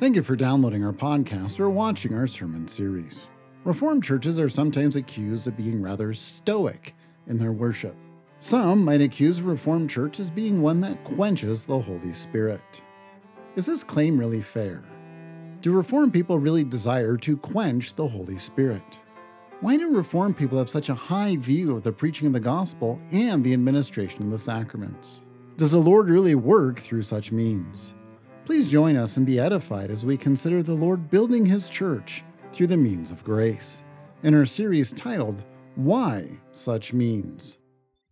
Thank you for downloading our podcast or watching our sermon series. Reformed churches are sometimes accused of being rather stoic in their worship. Some might accuse a Reformed church as being one that quenches the Holy Spirit. Is this claim really fair? Do Reformed people really desire to quench the Holy Spirit? Why do Reformed people have such a high view of the preaching of the gospel and the administration of the sacraments? Does the Lord really work through such means? Please join us and be edified as we consider the Lord building His church through the means of grace in our series titled, Why Such Means.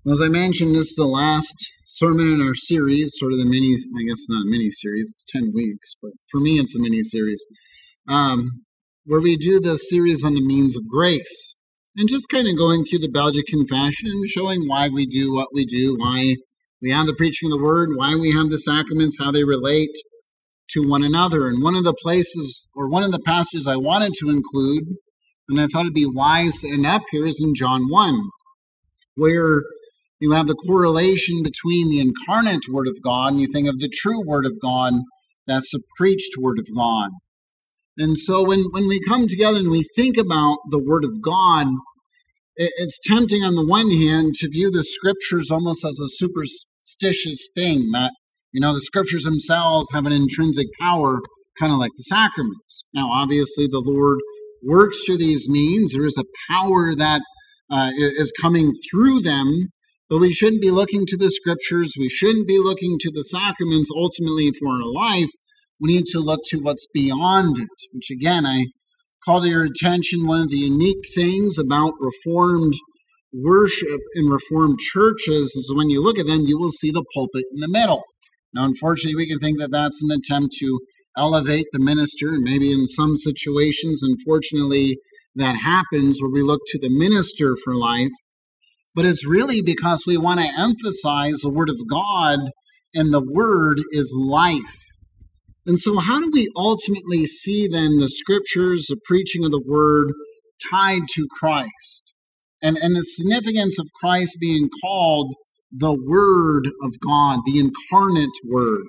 As I mentioned, this is the last sermon in our series, sort of the mini, I guess not mini series, it's 10 weeks, but for me it's a mini series, um, where we do the series on the means of grace. And just kind of going through the Belgic Confession showing why we do what we do, why we have the preaching of the word, why we have the sacraments, how they relate to one another. And one of the places, or one of the passages I wanted to include, and I thought it'd be wise to end up here, is in John 1, where you have the correlation between the incarnate Word of God and you think of the true Word of God, that's the preached Word of God. And so when, when we come together and we think about the Word of God, it's tempting on the one hand to view the scriptures almost as a superstitious thing that you know, the scriptures themselves have an intrinsic power, kind of like the sacraments. Now, obviously, the Lord works through these means. There is a power that uh, is coming through them, but we shouldn't be looking to the scriptures. We shouldn't be looking to the sacraments ultimately for our life. We need to look to what's beyond it, which again, I call to your attention one of the unique things about Reformed worship in Reformed churches is when you look at them, you will see the pulpit in the middle. Now, unfortunately, we can think that that's an attempt to elevate the minister, and maybe in some situations, unfortunately, that happens where we look to the minister for life. But it's really because we want to emphasize the Word of God, and the Word is life. And so, how do we ultimately see then the scriptures, the preaching of the Word, tied to Christ? And, and the significance of Christ being called the Word of God, the incarnate Word.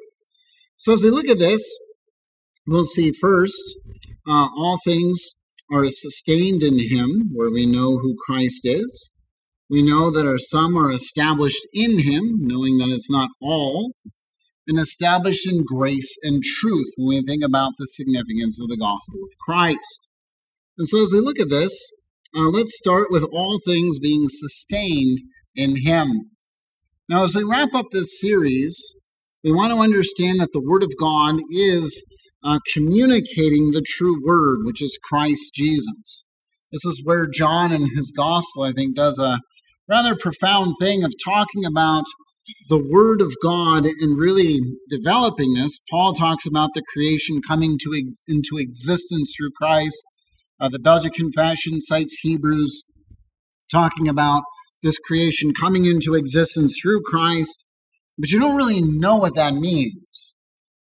So as we look at this, we'll see first, uh, all things are sustained in Him, where we know who Christ is. We know that our some are established in Him, knowing that it's not all, and established in grace and truth when we think about the significance of the gospel of Christ. And so as we look at this, uh, let's start with all things being sustained in Him. Now, as we wrap up this series, we want to understand that the Word of God is uh, communicating the true Word, which is Christ Jesus. This is where John in his Gospel, I think, does a rather profound thing of talking about the Word of God and really developing this. Paul talks about the creation coming to ex- into existence through Christ. Uh, the Belgic Confession cites Hebrews talking about this creation coming into existence through Christ, but you don't really know what that means.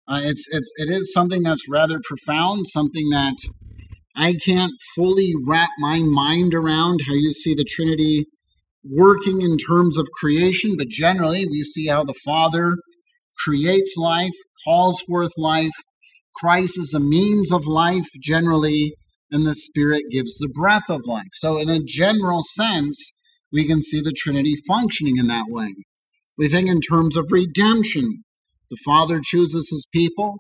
Uh, it's it's it is something that's rather profound, something that I can't fully wrap my mind around. How you see the Trinity working in terms of creation, but generally we see how the Father creates life, calls forth life. Christ is a means of life generally, and the Spirit gives the breath of life. So, in a general sense, we can see the Trinity functioning in that way. We think in terms of redemption. The Father chooses his people,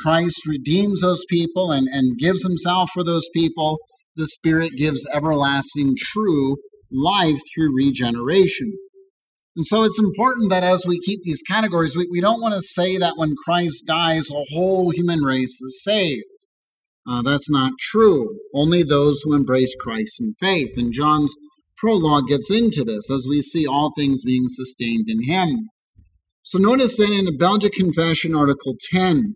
Christ redeems those people and, and gives himself for those people. The Spirit gives everlasting true life through regeneration. And so it's important that as we keep these categories, we, we don't want to say that when Christ dies, a whole human race is saved. Uh, that's not true. Only those who embrace Christ in faith. In John's prologue gets into this as we see all things being sustained in him. So notice then in the Belgic Confession, Article 10,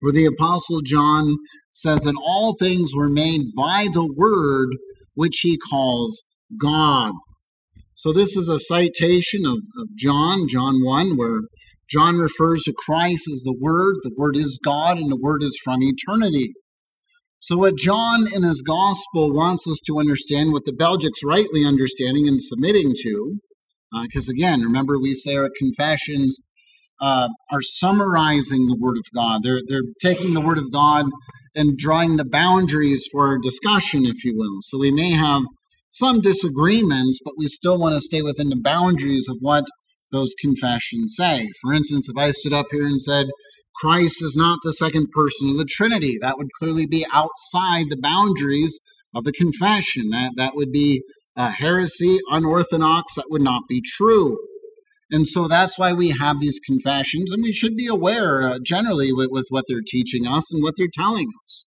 where the Apostle John says that all things were made by the Word, which he calls God. So this is a citation of, of John, John 1, where John refers to Christ as the Word. The Word is God, and the Word is from eternity. So, what John in his gospel wants us to understand, what the Belgics rightly understanding and submitting to, because uh, again, remember we say our confessions uh, are summarizing the Word of God. They're, they're taking the Word of God and drawing the boundaries for discussion, if you will. So we may have some disagreements, but we still want to stay within the boundaries of what those confessions say. For instance, if I stood up here and said, Christ is not the second person of the Trinity, that would clearly be outside the boundaries of the confession. That, that would be a heresy, unorthodox, that would not be true. And so that's why we have these confessions, and we should be aware uh, generally with, with what they're teaching us and what they're telling us.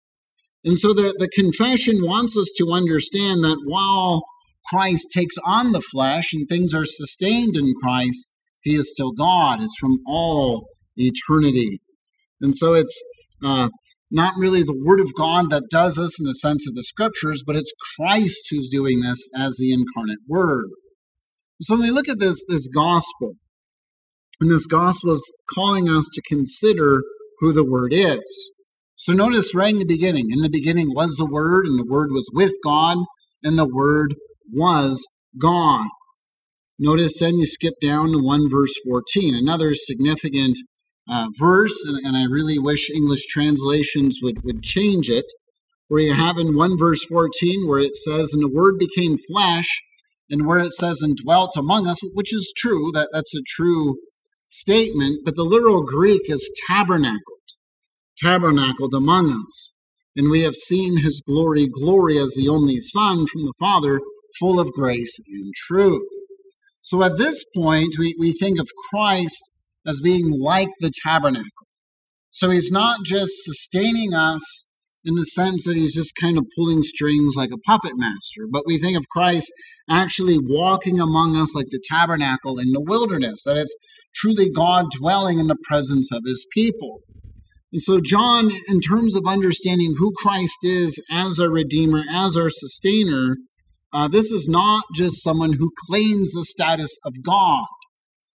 And so the, the confession wants us to understand that while Christ takes on the flesh and things are sustained in Christ, he is still God. It's from all eternity. And so it's uh, not really the Word of God that does this in the sense of the Scriptures, but it's Christ who's doing this as the incarnate Word. So when we look at this, this gospel, and this gospel is calling us to consider who the Word is. So notice right in the beginning, in the beginning was the Word, and the Word was with God, and the Word was God. Notice then you skip down to 1 verse 14, another significant uh, verse, and, and I really wish English translations would, would change it, where you have in 1 verse 14 where it says, And the Word became flesh and where it says and dwelt among us, which is true, that, that's a true statement, but the literal Greek is tabernacled, tabernacled among us. And we have seen his glory, glory as the only Son from the Father, full of grace and truth. So at this point, we, we think of Christ as being like the tabernacle. So he's not just sustaining us in the sense that he's just kind of pulling strings like a puppet master. But we think of Christ actually walking among us like the tabernacle in the wilderness, that it's truly God dwelling in the presence of his people. And so, John, in terms of understanding who Christ is as our Redeemer, as our Sustainer, uh, this is not just someone who claims the status of God.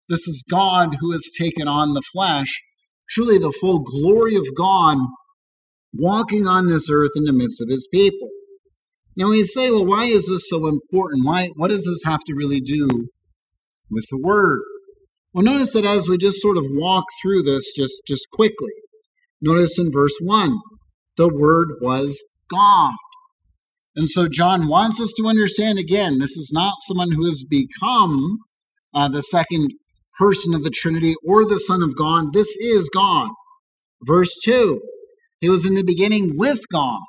This is God who has taken on the flesh, truly the full glory of God walking on this earth in the midst of his people. Now you say, well, why is this so important? Why what does this have to really do with the word? Well, notice that as we just sort of walk through this just, just quickly, notice in verse 1, the word was God. And so John wants us to understand again, this is not someone who has become uh, the second person of the Trinity or the Son of God. This is God. Verse 2, he was in the beginning with God.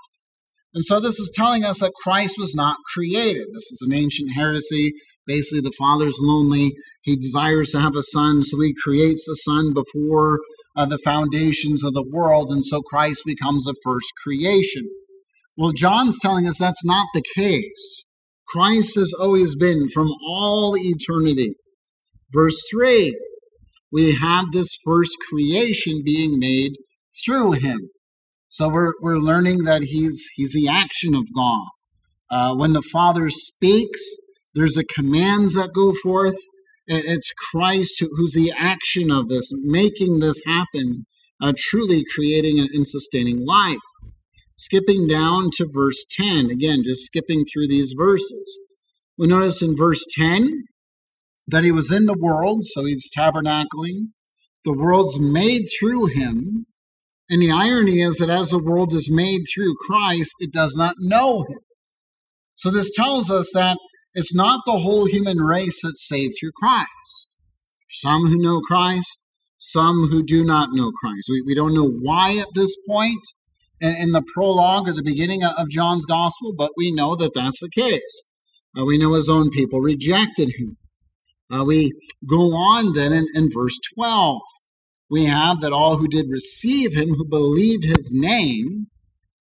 And so this is telling us that Christ was not created. This is an ancient heresy. Basically, the Father's lonely. He desires to have a son, so he creates a son before uh, the foundations of the world, and so Christ becomes the first creation. Well, John's telling us that's not the case. Christ has always been from all eternity. Verse 3 we have this first creation being made through him. So we're, we're learning that he's, he's the action of God. Uh, when the Father speaks, there's a commands that go forth. It's Christ who, who's the action of this, making this happen, uh, truly creating and sustaining life. Skipping down to verse 10, again, just skipping through these verses. We notice in verse 10 that he was in the world, so he's tabernacling. The world's made through him, and the irony is that as the world is made through Christ, it does not know him. So this tells us that it's not the whole human race that's saved through Christ. Some who know Christ, some who do not know Christ. We, we don't know why at this point in, in the prologue or the beginning of John's gospel, but we know that that's the case. Uh, we know his own people rejected him. Uh, we go on then in, in verse 12 we have that all who did receive him, who believed his name,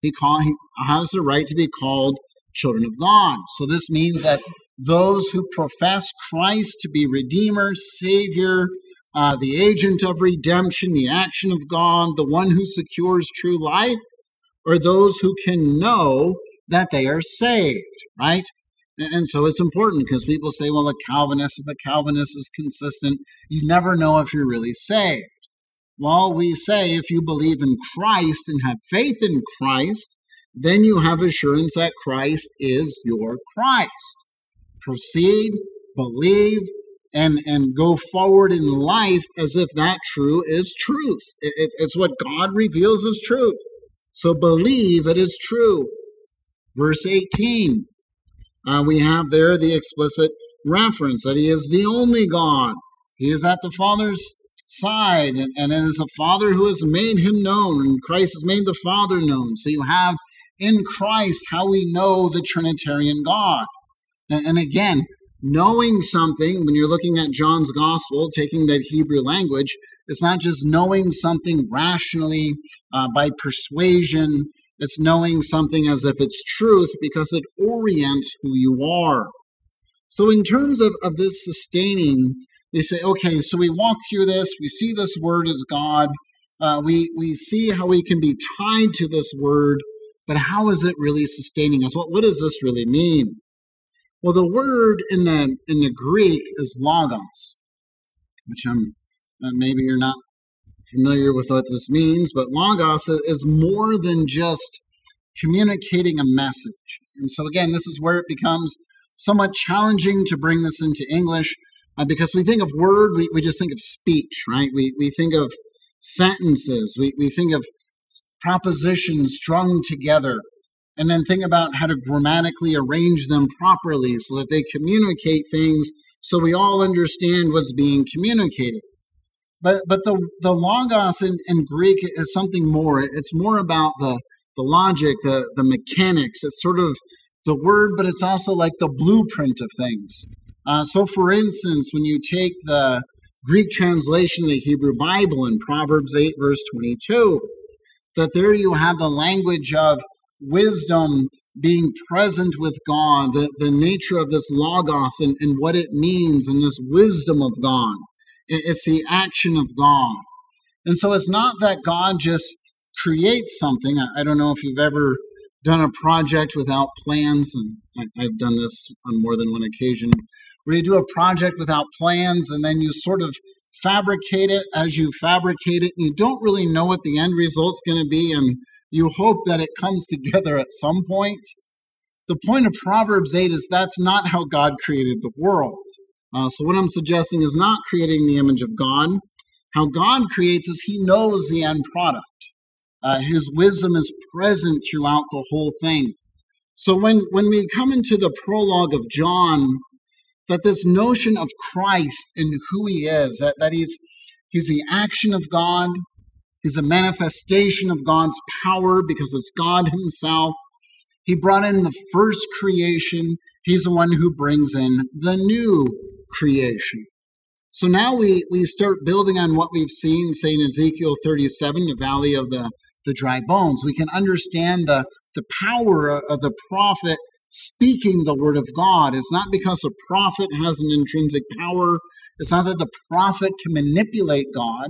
he, call, he has the right to be called children of God. So this means that those who profess Christ to be Redeemer, Savior, uh, the agent of redemption, the action of God, the one who secures true life, are those who can know that they are saved, right? And so it's important because people say, well, a Calvinist, if a Calvinist is consistent, you never know if you're really saved. Well, we say if you believe in Christ and have faith in Christ, then you have assurance that Christ is your Christ. Proceed, believe, and, and go forward in life as if that true is truth. It, it's, it's what God reveals as truth. So believe it is true. Verse 18, uh, we have there the explicit reference that He is the only God. He is at the Father's side, and, and it is the Father who has made Him known, and Christ has made the Father known. So you have in Christ how we know the Trinitarian God. And, and again, knowing something, when you're looking at John's gospel, taking that Hebrew language, it's not just knowing something rationally uh, by persuasion, it's knowing something as if it's truth because it orients who you are. So, in terms of, of this sustaining, they say, okay, so we walk through this, we see this word as God, uh, we, we see how we can be tied to this word, but how is it really sustaining us? What, what does this really mean? Well, the word in the in the Greek is logos, which I'm uh, maybe you're not familiar with what this means, but logos is more than just communicating a message. And so again, this is where it becomes somewhat challenging to bring this into English uh, because we think of word, we, we just think of speech, right? We, we think of sentences, we, we think of propositions strung together and then think about how to grammatically arrange them properly so that they communicate things so we all understand what's being communicated. But but the the logos in, in Greek is something more. It's more about the the logic, the the mechanics. It's sort of the word, but it's also like the blueprint of things. Uh, so, for instance, when you take the Greek translation of the Hebrew Bible in Proverbs 8, verse 22, that there you have the language of wisdom being present with God, the, the nature of this logos and, and what it means, and this wisdom of God. It's the action of God. And so it's not that God just creates something. I don't know if you've ever done a project without plans, and I've done this on more than one occasion, where you do a project without plans and then you sort of fabricate it as you fabricate it, and you don't really know what the end result's going to be, and you hope that it comes together at some point. The point of Proverbs 8 is that's not how God created the world. Uh, so, what I'm suggesting is not creating the image of God. How God creates is He knows the end product. Uh, his wisdom is present throughout the whole thing. So, when, when we come into the prologue of John, that this notion of Christ and who He is, that, that He's, he's the action of God, He's a manifestation of God's power because it's God Himself. He brought in the first creation. He's the one who brings in the new creation. So now we, we start building on what we've seen, say in Ezekiel 37, the valley of the, the dry bones. We can understand the, the power of the prophet speaking the word of God. It's not because a prophet has an intrinsic power. It's not that the prophet can manipulate God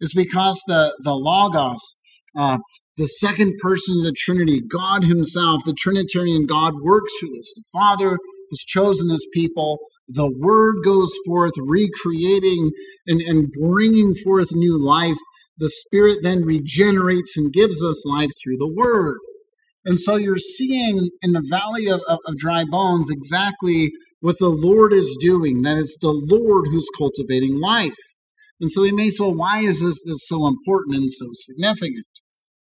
It's because the, the Logos, uh, the second person of the Trinity, God Himself, the Trinitarian God, works through this. The Father has chosen His people. The Word goes forth, recreating and, and bringing forth new life. The Spirit then regenerates and gives us life through the Word. And so you're seeing in the valley of, of, of dry bones exactly what the Lord is doing, that it's the Lord who's cultivating life. And so we may say, well, why is this, this so important and so significant?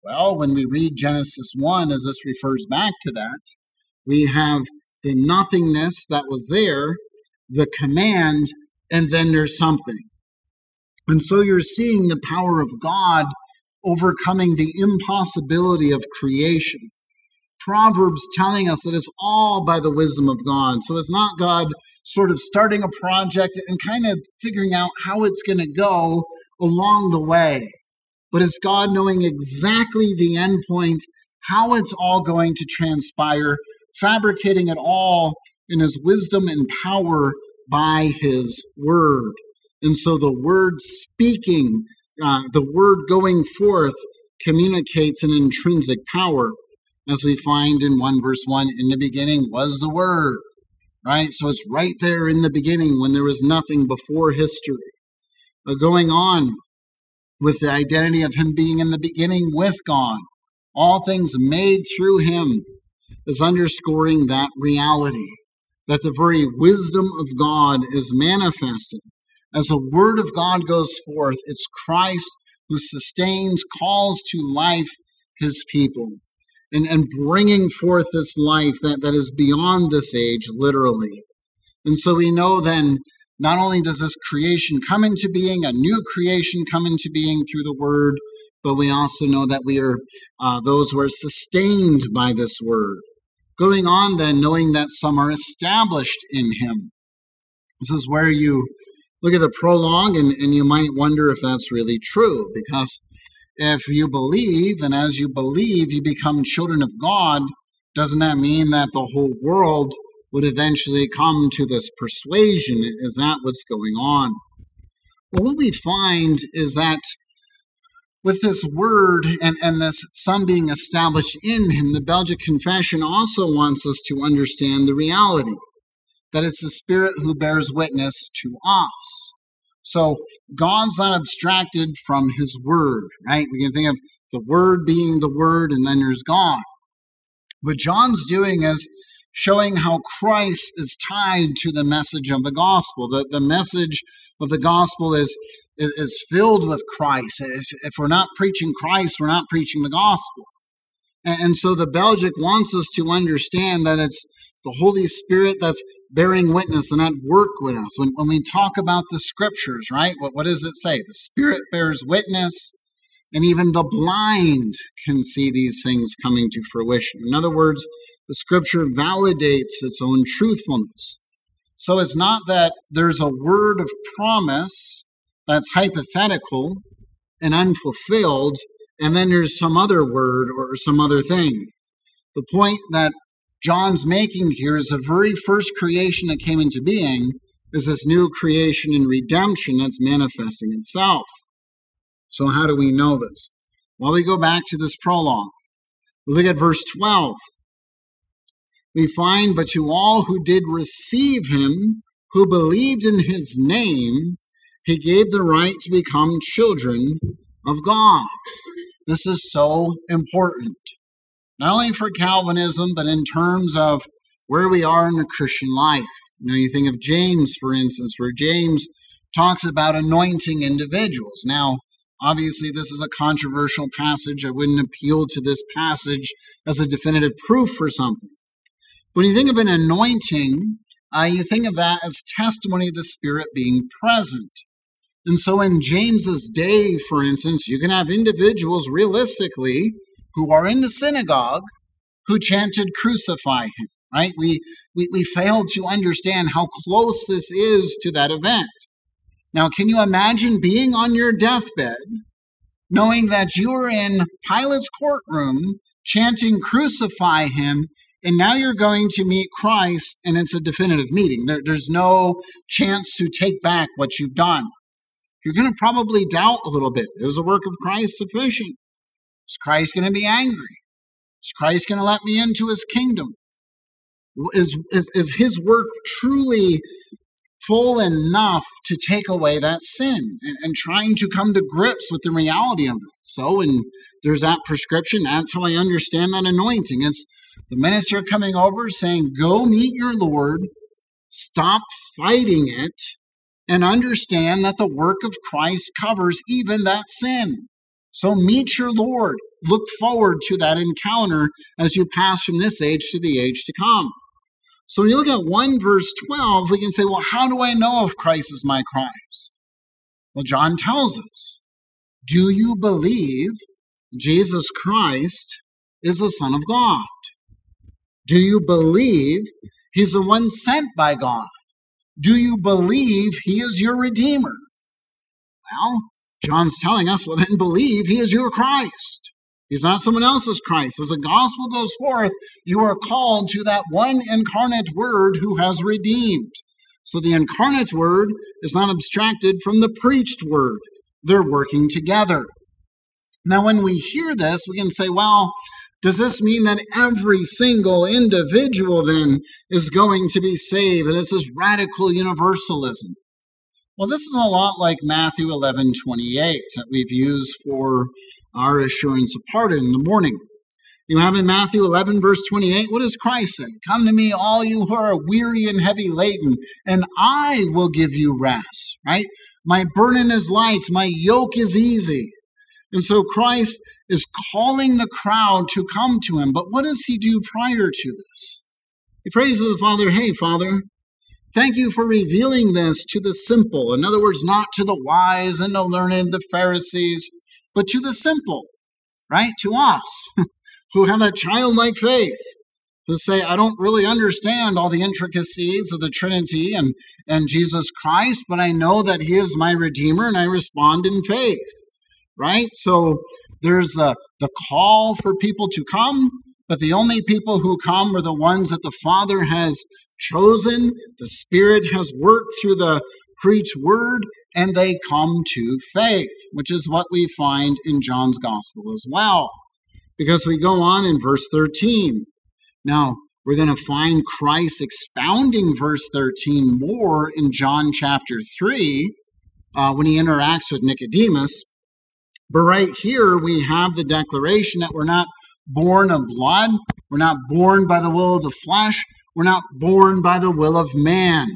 Well, when we read Genesis 1, as this refers back to that, we have the nothingness that was there, the command, and then there's something. And so you're seeing the power of God overcoming the impossibility of creation. Proverbs telling us that it's all by the wisdom of God. So it's not God sort of starting a project and kind of figuring out how it's going to go along the way, but it's God knowing exactly the end point, how it's all going to transpire, fabricating it all in his wisdom and power by his word. And so the word speaking, uh, the word going forth, communicates an intrinsic power as we find in 1 verse 1 in the beginning was the Word, right? So it's right there in the beginning when there was nothing before history. Uh, going on with the identity of Him being in the beginning with God, all things made through Him is underscoring that reality that the very wisdom of God is manifested. As the word of God goes forth, it's Christ who sustains, calls to life his people, and, and bringing forth this life that, that is beyond this age, literally. And so we know then, not only does this creation come into being, a new creation come into being through the word, but we also know that we are uh, those who are sustained by this word. Going on then, knowing that some are established in him. This is where you look at the prologue and, and you might wonder if that's really true, because if you believe, and as you believe, you become children of God, doesn't that mean that the whole world would eventually come to this persuasion? Is that what's going on? Well, what we find is that with this word and, and this some being established in him, the Belgic Confession also wants us to understand the reality that it's the Spirit who bears witness to us. So God's not abstracted from his word, right? We can think of the word being the word, and then there's God. What John's doing is showing how Christ is tied to the message of the gospel. The, the message of the gospel is, is, is filled with Christ. If, if we're not preaching Christ, we're not preaching the gospel. And, and so the Belgic wants us to understand that it's the Holy Spirit that's bearing witness and at work with us. When, when we talk about the scriptures, right? What, what does it say? The Spirit bears witness, and even the blind can see these things coming to fruition. In other words, the scripture validates its own truthfulness. So it's not that there's a word of promise that's hypothetical and unfulfilled, and then there's some other word or some other thing. The point that John's making here is the very first creation that came into being is this new creation and redemption that's manifesting itself. So, how do we know this? Well, we go back to this prologue. We look at verse 12. We find, but to all who did receive him, who believed in his name, he gave the right to become children of God. This is so important not only for Calvinism, but in terms of where we are in the Christian life. You know, you think of James, for instance, where James talks about anointing individuals. Now, obviously, this is a controversial passage. I wouldn't appeal to this passage as a definitive proof for something. When you think of an anointing, uh, you think of that as testimony of the Spirit being present. And so in James's day, for instance, you can have individuals realistically who are in the synagogue who chanted, Crucify him, right? We, we, we fail to understand how close this is to that event. Now, can you imagine being on your deathbed, knowing that you were in Pilate's courtroom chanting, Crucify him, and now you're going to meet Christ and it's a definitive meeting? There, there's no chance to take back what you've done. You're going to probably doubt a little bit. Is the work of Christ sufficient? Is Christ going to be angry? Is Christ going to let me into his kingdom? Is, is, is his work truly full enough to take away that sin and, and, trying to come to grips with the reality of it. So, and there's that prescription. That's how I understand that anointing. It's the minister coming over saying, Go meet your Lord, stop fighting it, and understand that the work of Christ covers even that sin. So meet your Lord. Look forward to that encounter as you pass from this age to the age to come. So when you look at 1 verse 12, we can say, well, how do I know if Christ is my Christ? Well, John tells us, do you believe Jesus Christ is the Son of God? Do you believe he's the one sent by God? Do you believe he is your Redeemer? Well, John's telling us, well, then believe he is your Christ. He's not someone else's Christ. As the gospel goes forth, you are called to that one incarnate word who has redeemed. So the incarnate word is not abstracted from the preached word. They're working together. Now, when we hear this, we can say, well, does this mean that every single individual then is going to be saved? And this radical universalism. Well, this is a lot like Matthew 11 28 that we've used for our assurance of pardon in the morning. You have in Matthew 11, verse 28, what does Christ say? Come to me, all you who are weary and heavy laden, and I will give you rest, right? My burden is light, my yoke is easy. And so Christ is calling the crowd to come to him. But what does he do prior to this? He prays to the Father, Hey, Father, thank you for revealing this to the simple. In other words, not to the wise and the learned, the Pharisees, but to the simple, right? To us who have a childlike faith, who say, I don't really understand all the intricacies of the Trinity and, and Jesus Christ, but I know that He is my Redeemer and I respond in faith, right? So there's the, the call for people to come, but the only people who come are the ones that the Father has chosen. The Spirit has worked through the preached word, and they come to faith, which is what we find in John's Gospel as well. Because we go on in verse 13. Now, we're going to find Christ expounding verse 13 more in John chapter 3 uh, when he interacts with Nicodemus. But right here, we have the declaration that we're not born of blood, we're not born by the will of the flesh, we're not born by the will of man.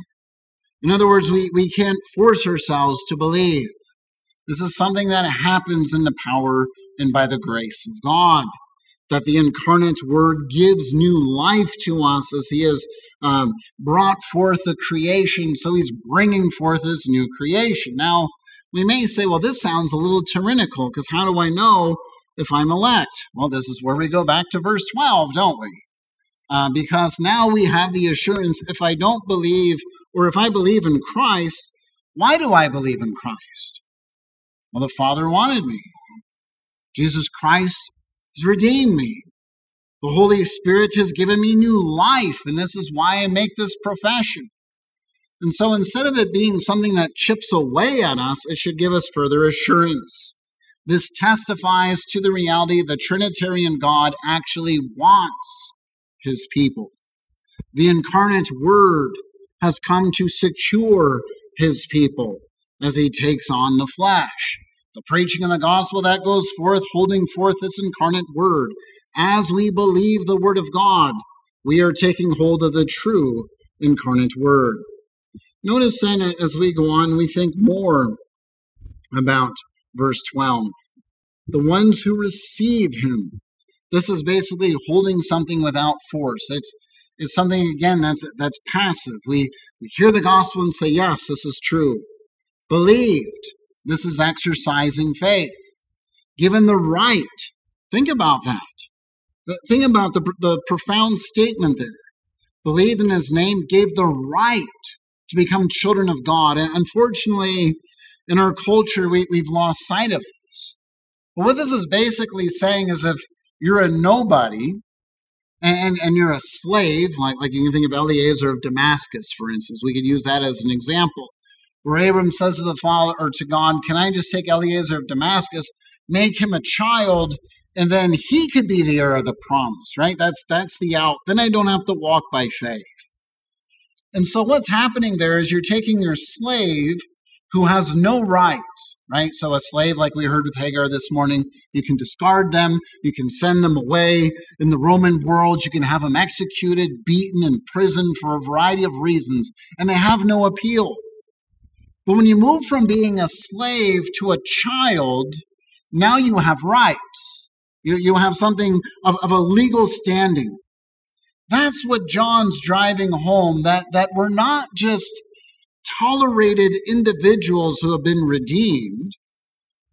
In other words, we, we can't force ourselves to believe. This is something that happens in the power and by the grace of God. That the incarnate Word gives new life to us as He has um, brought forth the creation, so He's bringing forth this new creation. Now, we may say, well, this sounds a little tyrannical because how do I know if I'm elect? Well, this is where we go back to verse 12, don't we? Uh, because now we have the assurance if I don't believe, or if I believe in Christ, why do I believe in Christ? Well, the Father wanted me. Jesus Christ has redeemed me. The Holy Spirit has given me new life, and this is why I make this profession. And so instead of it being something that chips away at us, it should give us further assurance. This testifies to the reality the Trinitarian God actually wants his people. The incarnate Word has come to secure his people as he takes on the flesh. The preaching of the gospel that goes forth, holding forth this incarnate Word. As we believe the Word of God, we are taking hold of the true incarnate Word. Notice then, as we go on, we think more about verse 12. The ones who receive him. This is basically holding something without force. It's it's something again that's that's passive. We we hear the gospel and say, "Yes, this is true." Believed. This is exercising faith. Given the right. Think about that. Think about the, the profound statement there. Believed in his name, gave the right to become children of God. And unfortunately, in our culture, we, we've lost sight of this. But what this is basically saying is if you're a nobody and, and you're a slave, like, like you can think of Eliezer of Damascus, for instance, we could use that as an example, where Abram says to the Father or to God, Can I just take Eliezer of Damascus, make him a child, and then he could be the heir of the promise, right? That's that's the out. Then I don't have to walk by faith. And so what's happening there is you're taking your slave who has no rights, right? So a slave, like we heard with Hagar this morning, you can discard them, you can send them away. In the Roman world, you can have them executed, beaten, and imprisoned for a variety of reasons, and they have no appeal. But when you move from being a slave to a child, now you have rights. You, you have something of, of a legal standing. That's what John's driving home that, that we're not just tolerated individuals who have been redeemed,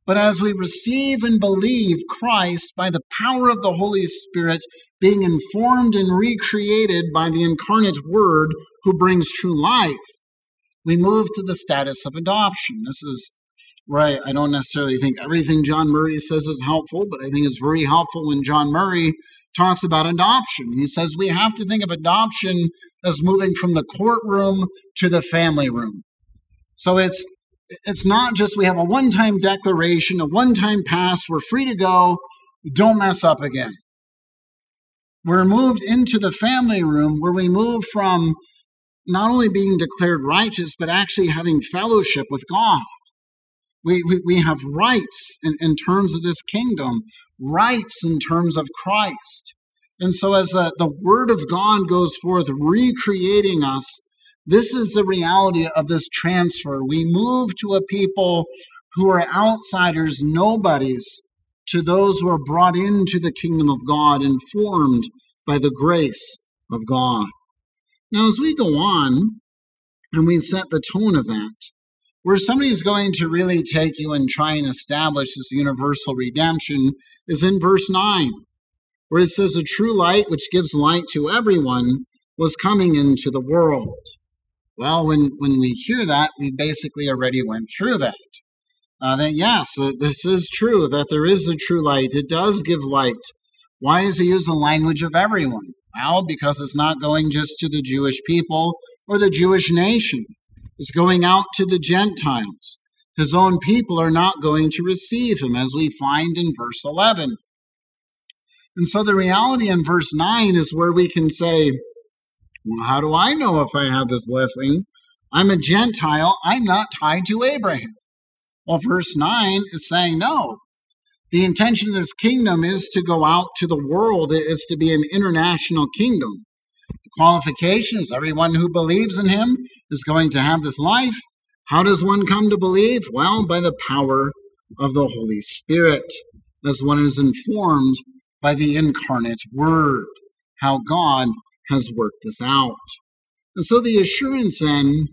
but as we receive and believe Christ by the power of the Holy Spirit, being informed and recreated by the incarnate Word who brings true life, we move to the status of adoption. This is I, I don't necessarily think everything John Murray says is helpful, but I think it's very helpful when John Murray talks about adoption. He says we have to think of adoption as moving from the courtroom to the family room. So it's it's not just we have a one-time declaration, a one-time pass, we're free to go, don't mess up again. We're moved into the family room where we move from not only being declared righteous, but actually having fellowship with God. We, we, we have rights in, in terms of this kingdom, rights in terms of Christ. And so, as the, the Word of God goes forth, recreating us, this is the reality of this transfer. We move to a people who are outsiders, nobodies, to those who are brought into the kingdom of God and formed by the grace of God. Now, as we go on and we set the tone of that, where somebody's going to really take you and try and establish this universal redemption is in verse 9, where it says, A true light, which gives light to everyone, was coming into the world. Well, when, when we hear that, we basically already went through that. Uh, that yes, this is true, that there is a true light. It does give light. Why does he use the language of everyone? Well, because it's not going just to the Jewish people or the Jewish nation. It's going out to the Gentiles. His own people are not going to receive him, as we find in verse 11. And so the reality in verse 9 is where we can say, well, how do I know if I have this blessing? I'm a Gentile. I'm not tied to Abraham. Well, verse 9 is saying, no, the intention of this kingdom is to go out to the world, it is to be an international kingdom. The qualification is everyone who believes in him is going to have this life. How does one come to believe? Well, by the power of the Holy Spirit, as one is informed by the incarnate Word, how God has worked this out. And so the assurance then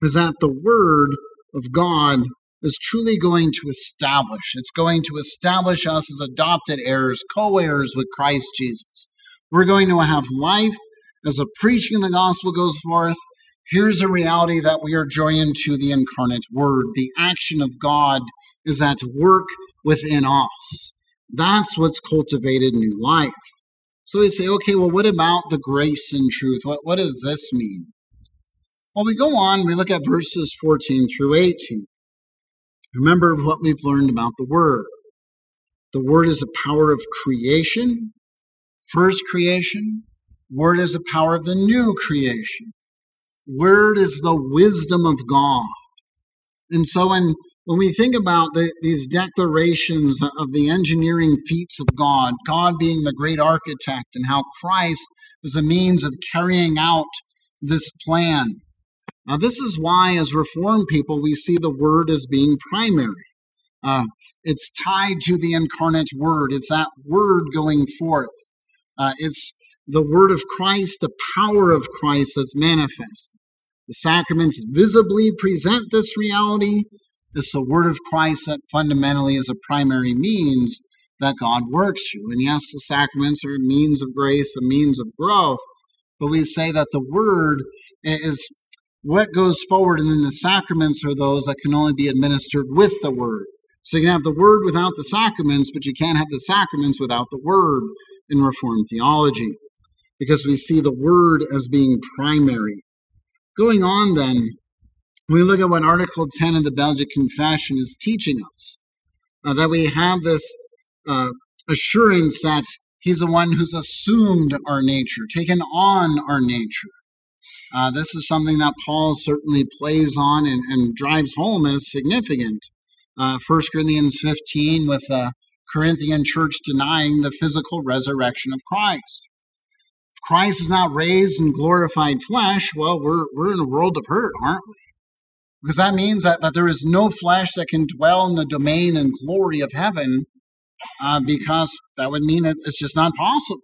is that the Word of God is truly going to establish. It's going to establish us as adopted heirs, co heirs with Christ Jesus. We're going to have life as the preaching of the gospel goes forth. Here's a reality that we are joined to the incarnate word. The action of God is at work within us. That's what's cultivated new life. So we say, okay, well, what about the grace and truth? What, what does this mean? Well, we go on, we look at verses 14 through 18. Remember what we've learned about the Word. The Word is the power of creation, first creation. Word is the power of the new creation. Word is the wisdom of God. And so when, when we think about the, these declarations of the engineering feats of God, God being the great architect, and how Christ is a means of carrying out this plan, now, this is why, as Reformed people, we see the Word as being primary. Uh, it's tied to the incarnate Word, it's that Word going forth. Uh, it's the Word of Christ, the power of Christ that's manifest. The sacraments visibly present this reality. It's the Word of Christ that fundamentally is a primary means that God works through. And yes, the sacraments are a means of grace, a means of growth, but we say that the Word is what goes forward, and then the sacraments are those that can only be administered with the word. So you can have the word without the sacraments, but you can't have the sacraments without the word in Reformed theology, because we see the word as being primary. Going on then, we look at what Article 10 of the Belgic Confession is teaching us uh, that we have this uh, assurance that He's the one who's assumed our nature, taken on our nature. Uh, this is something that Paul certainly plays on and, and drives home as significant. Uh, 1 Corinthians 15, with the Corinthian church denying the physical resurrection of Christ. Christ is not raised in glorified flesh, well, we're, we're in a world of hurt, aren't we? Because that means that, that there is no flesh that can dwell in the domain and glory of heaven, uh, because that would mean it's just not possible.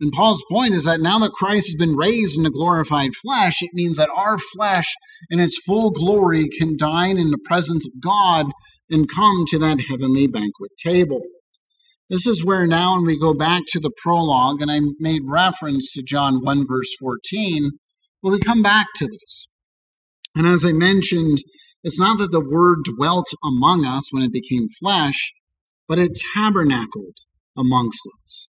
And Paul's point is that now that Christ has been raised in a glorified flesh, it means that our flesh in its full glory can dine in the presence of God and come to that heavenly banquet table. This is where now, when we go back to the prologue, and I made reference to John 1, verse 14, well, we come back to this. And as I mentioned, it's not that the Word dwelt among us when it became flesh, but it tabernacled amongst us.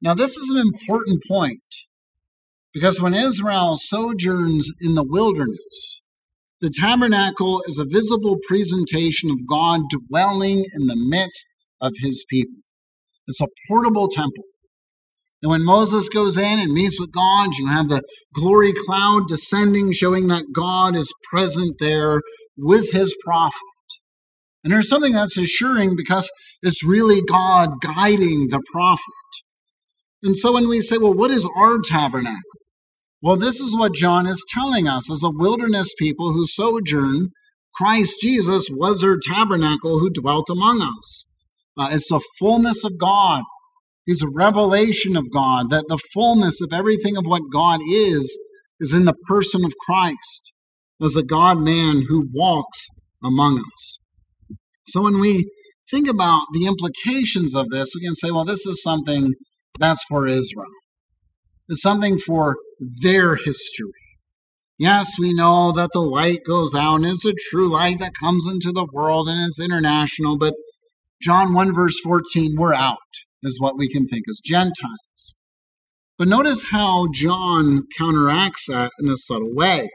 Now, this is an important point because when Israel sojourns in the wilderness, the tabernacle is a visible presentation of God dwelling in the midst of his people. It's a portable temple. And when Moses goes in and meets with God, you have the glory cloud descending, showing that God is present there with his prophet. And there's something that's assuring because it's really God guiding the prophet. And so when we say, well, what is our tabernacle? Well, this is what John is telling us as a wilderness people who sojourn. Christ Jesus was our tabernacle who dwelt among us. Uh, it's the fullness of God. He's a revelation of God, that the fullness of everything of what God is, is in the person of Christ as a God man who walks among us. So when we think about the implications of this, we can say, well, this is something that's for Israel. It's something for their history. Yes, we know that the light goes out and it's a true light that comes into the world and it's international, but John 1 verse 14, we're out, is what we can think as Gentiles. But notice how John counteracts that in a subtle way.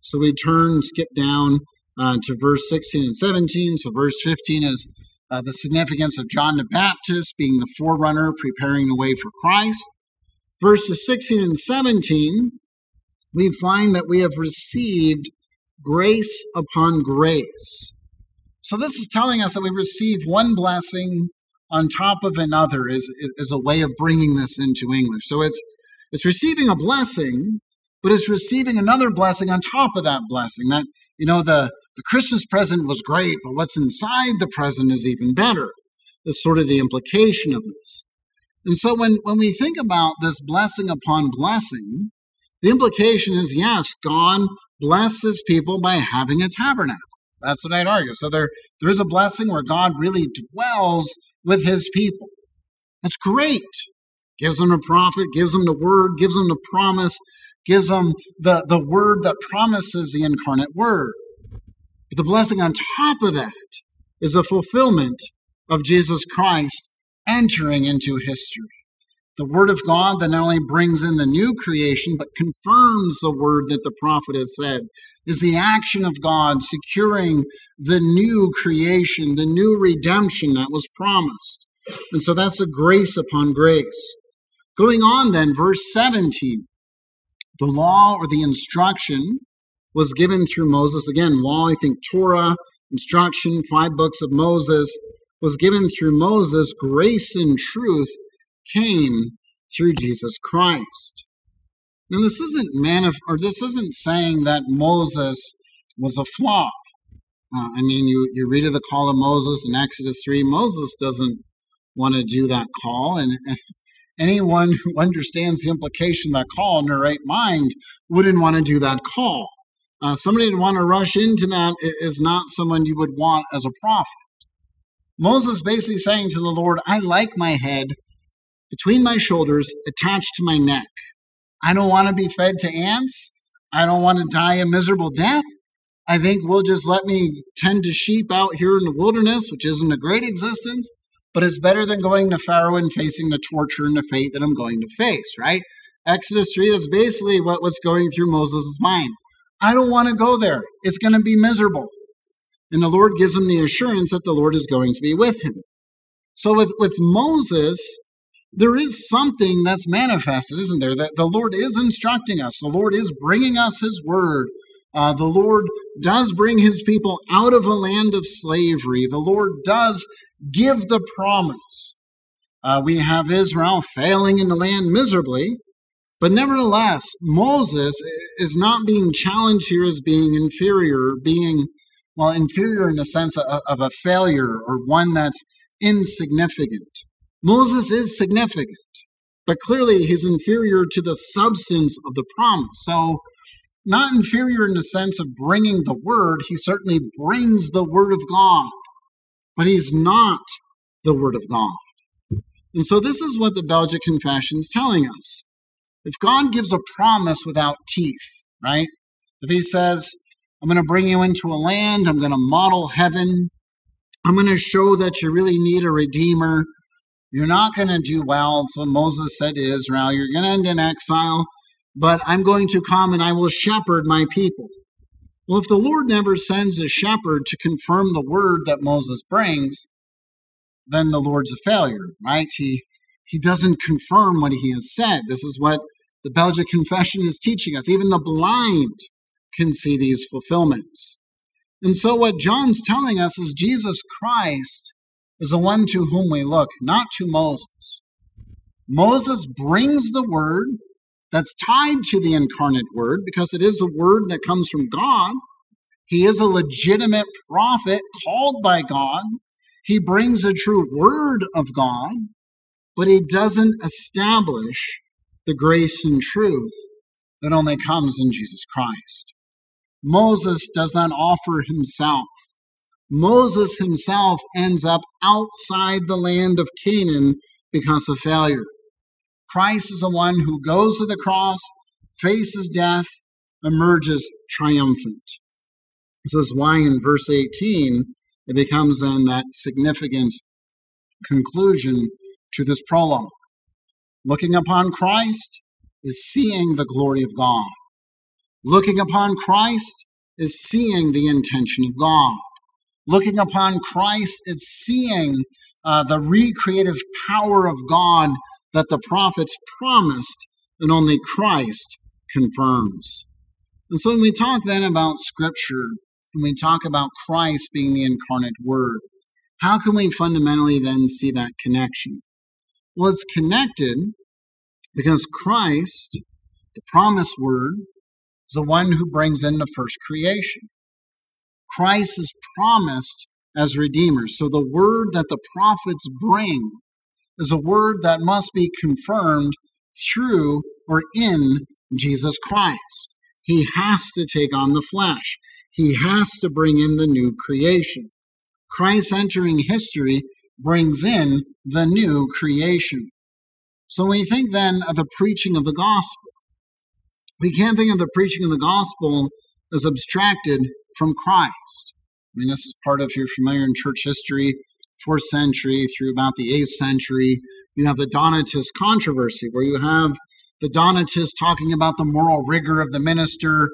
So we turn, skip down uh, to verse 16 and 17. So verse 15 is uh, the significance of John the Baptist being the forerunner, preparing the way for Christ. Verses 16 and 17, we find that we have received grace upon grace. So this is telling us that we receive one blessing on top of another is, is a way of bringing this into English. So it's, it's receiving a blessing, but it's receiving another blessing on top of that blessing. That, you know, the, the Christmas present was great, but what's inside the present is even better. Is sort of the implication of this. And so when, when we think about this blessing upon blessing, the implication is yes, God blesses people by having a tabernacle. That's what I'd argue. So there, there is a blessing where God really dwells with his people. That's great. Gives them a prophet, gives them the word, gives them the promise, gives them the, the word that promises the incarnate word. But the blessing on top of that is the fulfillment of Jesus Christ entering into history. The Word of God that not only brings in the new creation, but confirms the word that the prophet has said, is the action of God securing the new creation, the new redemption that was promised. And so that's a grace upon grace. Going on then, verse 17. The law or the instruction was given through Moses. Again, law, I think Torah, instruction, five books of Moses was given through Moses. Grace and truth came through Jesus Christ. Now, this isn't manif- or this isn't saying that Moses was a flop. Uh, I mean, you, you read of the call of Moses in Exodus 3. Moses doesn't want to do that call, and, and anyone who understands the implication of that call in their right mind wouldn't want to do that call. Uh, somebody to want to rush into that is not someone you would want as a prophet. Moses basically saying to the Lord, I like my head between my shoulders, attached to my neck. I don't want to be fed to ants. I don't want to die a miserable death. I think we'll just let me tend to sheep out here in the wilderness, which isn't a great existence, but it's better than going to Pharaoh and facing the torture and the fate that I'm going to face, right? Exodus 3 is basically what, what's going through Moses' mind. I don't want to go there. It's going to be miserable. And the Lord gives him the assurance that the Lord is going to be with him. So with, with Moses, there is something that's manifested, isn't there? That the Lord is instructing us. The Lord is bringing us His word. Uh, the Lord does bring His people out of a land of slavery. The Lord does give the promise. Uh, we have Israel failing in the land miserably, but nevertheless, Moses is not being challenged here as being inferior, being, well, inferior in the sense of, of a failure or one that's insignificant. Moses is significant, but clearly he's inferior to the substance of the promise. So, not inferior in the sense of bringing the word, he certainly brings the word of God, but he's not the word of God. And so, this is what the Belgic Confession is telling us. If God gives a promise without teeth, right? If he says, I'm going to bring you into a land, I'm going to model heaven, I'm going to show that you really need a redeemer, you're not going to do well. So Moses said to Israel, You're going to end in exile, but I'm going to come and I will shepherd my people. Well, if the Lord never sends a shepherd to confirm the word that Moses brings, then the Lord's a failure, right? He, he doesn't confirm what he has said. This is what the Belgic Confession is teaching us. Even the blind can see these fulfillments. And so, what John's telling us is Jesus Christ is the one to whom we look, not to Moses. Moses brings the word that's tied to the incarnate word because it is a word that comes from God. He is a legitimate prophet called by God. He brings a true word of God, but he doesn't establish the grace and truth that only comes in Jesus Christ. Moses does not offer himself. Moses himself ends up outside the land of Canaan because of failure. Christ is the one who goes to the cross, faces death, emerges triumphant. This is why in verse 18 it becomes then that significant conclusion to this prologue. Looking upon Christ is seeing the glory of God. Looking upon Christ is seeing the intention of God. Looking upon Christ is seeing uh, the recreative power of God that the prophets promised and only Christ confirms. And so when we talk then about Scripture, and we talk about Christ being the incarnate Word, how can we fundamentally then see that connection? Well, it's connected because Christ, the promised Word, is the one who brings in the first creation. Christ is promised as Redeemer. So the word that the prophets bring is a word that must be confirmed through or in Jesus Christ. He has to take on the flesh. He has to bring in the new creation. Christ entering history brings in the new creation. So when we think then of the preaching of the gospel, we can't think of the preaching of the gospel as abstracted from Christ. I mean, this is part of, if you're familiar in church history, fourth century through about the eighth century, you have the Donatist controversy, where you have the Donatists talking about the moral rigor of the minister.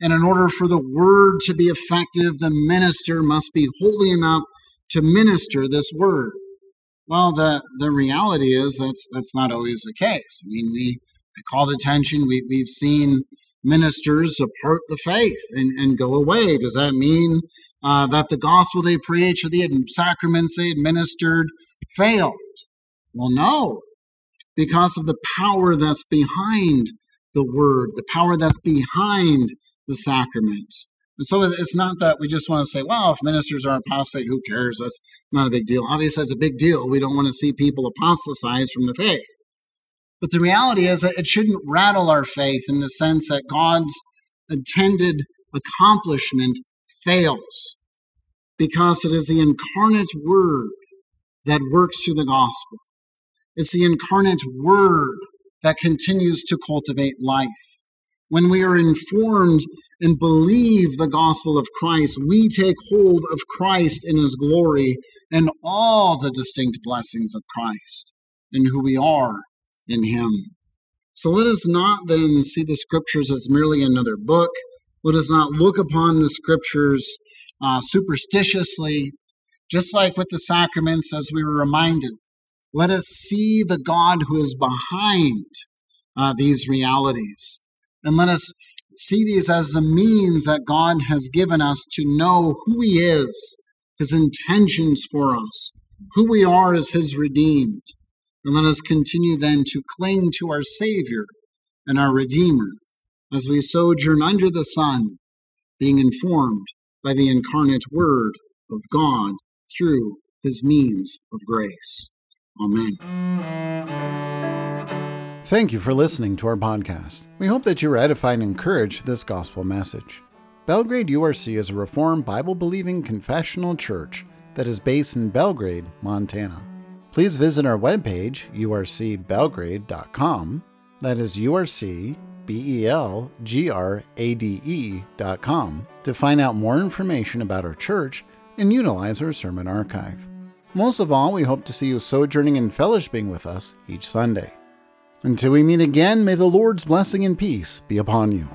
And in order for the word to be effective, the minister must be holy enough to minister this word. Well, the, the reality is that's that's not always the case. I mean, we I called attention. We we've seen ministers apart the faith and, and go away. Does that mean uh, that the gospel they preach or the sacraments they administered failed? Well, no, because of the power that's behind the word, the power that's behind the sacraments. And so it's not that we just want to say, well, if ministers are apostate, who cares? That's not a big deal. Obviously, it's a big deal. We don't want to see people apostatize from the faith. But the reality is that it shouldn't rattle our faith in the sense that God's intended accomplishment fails because it is the incarnate word that works through the gospel. It's the incarnate word that continues to cultivate life. When we are informed and believe the gospel of Christ, we take hold of Christ in his glory and all the distinct blessings of Christ and who we are in him. So let us not then see the scriptures as merely another book. Let us not look upon the scriptures uh, superstitiously, just like with the sacraments, as we were reminded. Let us see the God who is behind uh, these realities. And let us see these as the means that God has given us to know who He is, His intentions for us, who we are as His redeemed. And let us continue then to cling to our Savior and our Redeemer as we sojourn under the sun, being informed by the incarnate Word of God through His means of grace. Amen. Thank you for listening to our podcast. We hope that you were edified and encouraged this gospel message. Belgrade URC is a Reformed Bible believing confessional church that is based in Belgrade, Montana. Please visit our webpage, urcbelgrade.com. That is URC B E L G R A D E.com to find out more information about our church and utilize our sermon archive. Most of all, we hope to see you sojourning and fellowshipping with us each Sunday. Until we meet again, may the Lord's blessing and peace be upon you.